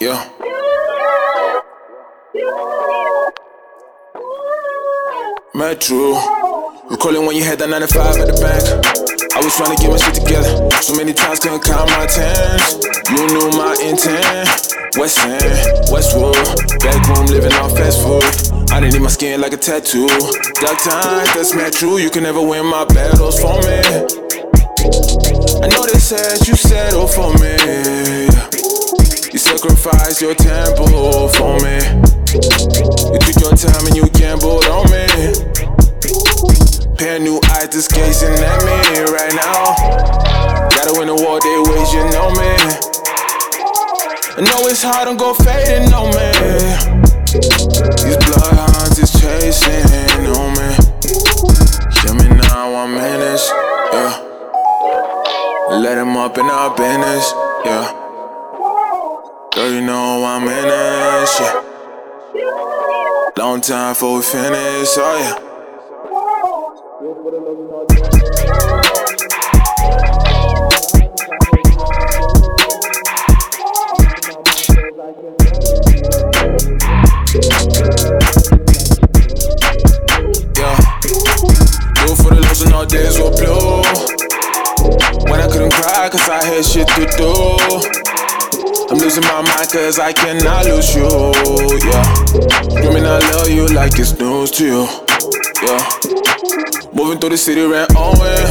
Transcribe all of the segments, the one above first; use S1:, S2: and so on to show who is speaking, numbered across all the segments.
S1: Yeah. Metro. recalling when you had that 95 at the bank. I was trying to get my shit together. So many times couldn't count my tens. You knew my intent. West End, Westwood, back room living on fast food. I didn't need my skin like a tattoo. Dark times, that's Metro. You can never win my battles for me. I know they said you settle for me. You sacrificed your temple for me. You took your time and you gambled on me. Pair new eyes just gazing at me right now. Gotta win the war, they you know me. I know it's hard, don't go fading on me. These bloodhounds is chasing on me. Hear me now, I'm in this, yeah. Let them up in our business, yeah. Girl, you know I'm in this, yeah. Long time before we finish, oh yeah. Yeah. Do it for the and all days were blue. When I couldn't cry, cause I had shit to do. I'm losing my mind cause I cannot lose you, yeah. Screaming I love you like it's news to you, yeah. Moving through the city, ran Owen.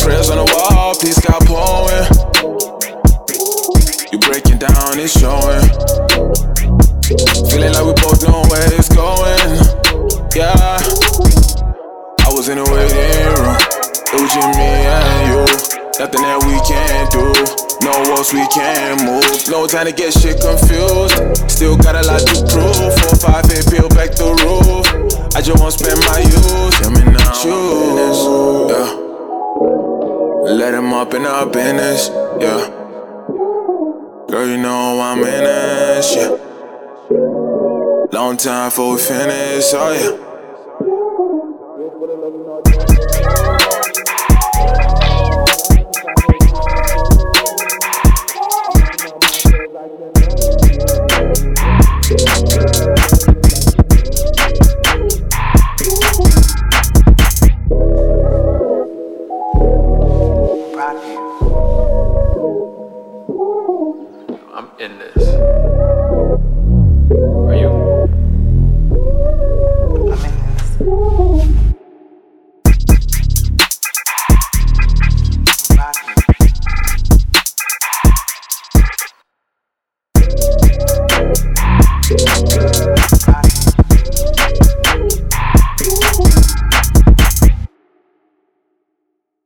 S1: Prayers on the wall, peace got pouring. You breaking down, it's showing. Feeling like we both know where it's going, yeah. I was in a waiting room, it was just me and you. Nothing that we can't do, no walls we can't move. No time to get shit confused. Still got a lot to prove. Four, five, eight, peel back the roof. I just won't spend my youth. Hear me now, choose. Yeah. Let him up in our business, yeah. Girl, you know I'm in this, yeah. Long time before we finish, oh yeah.
S2: Of you. I'm in this.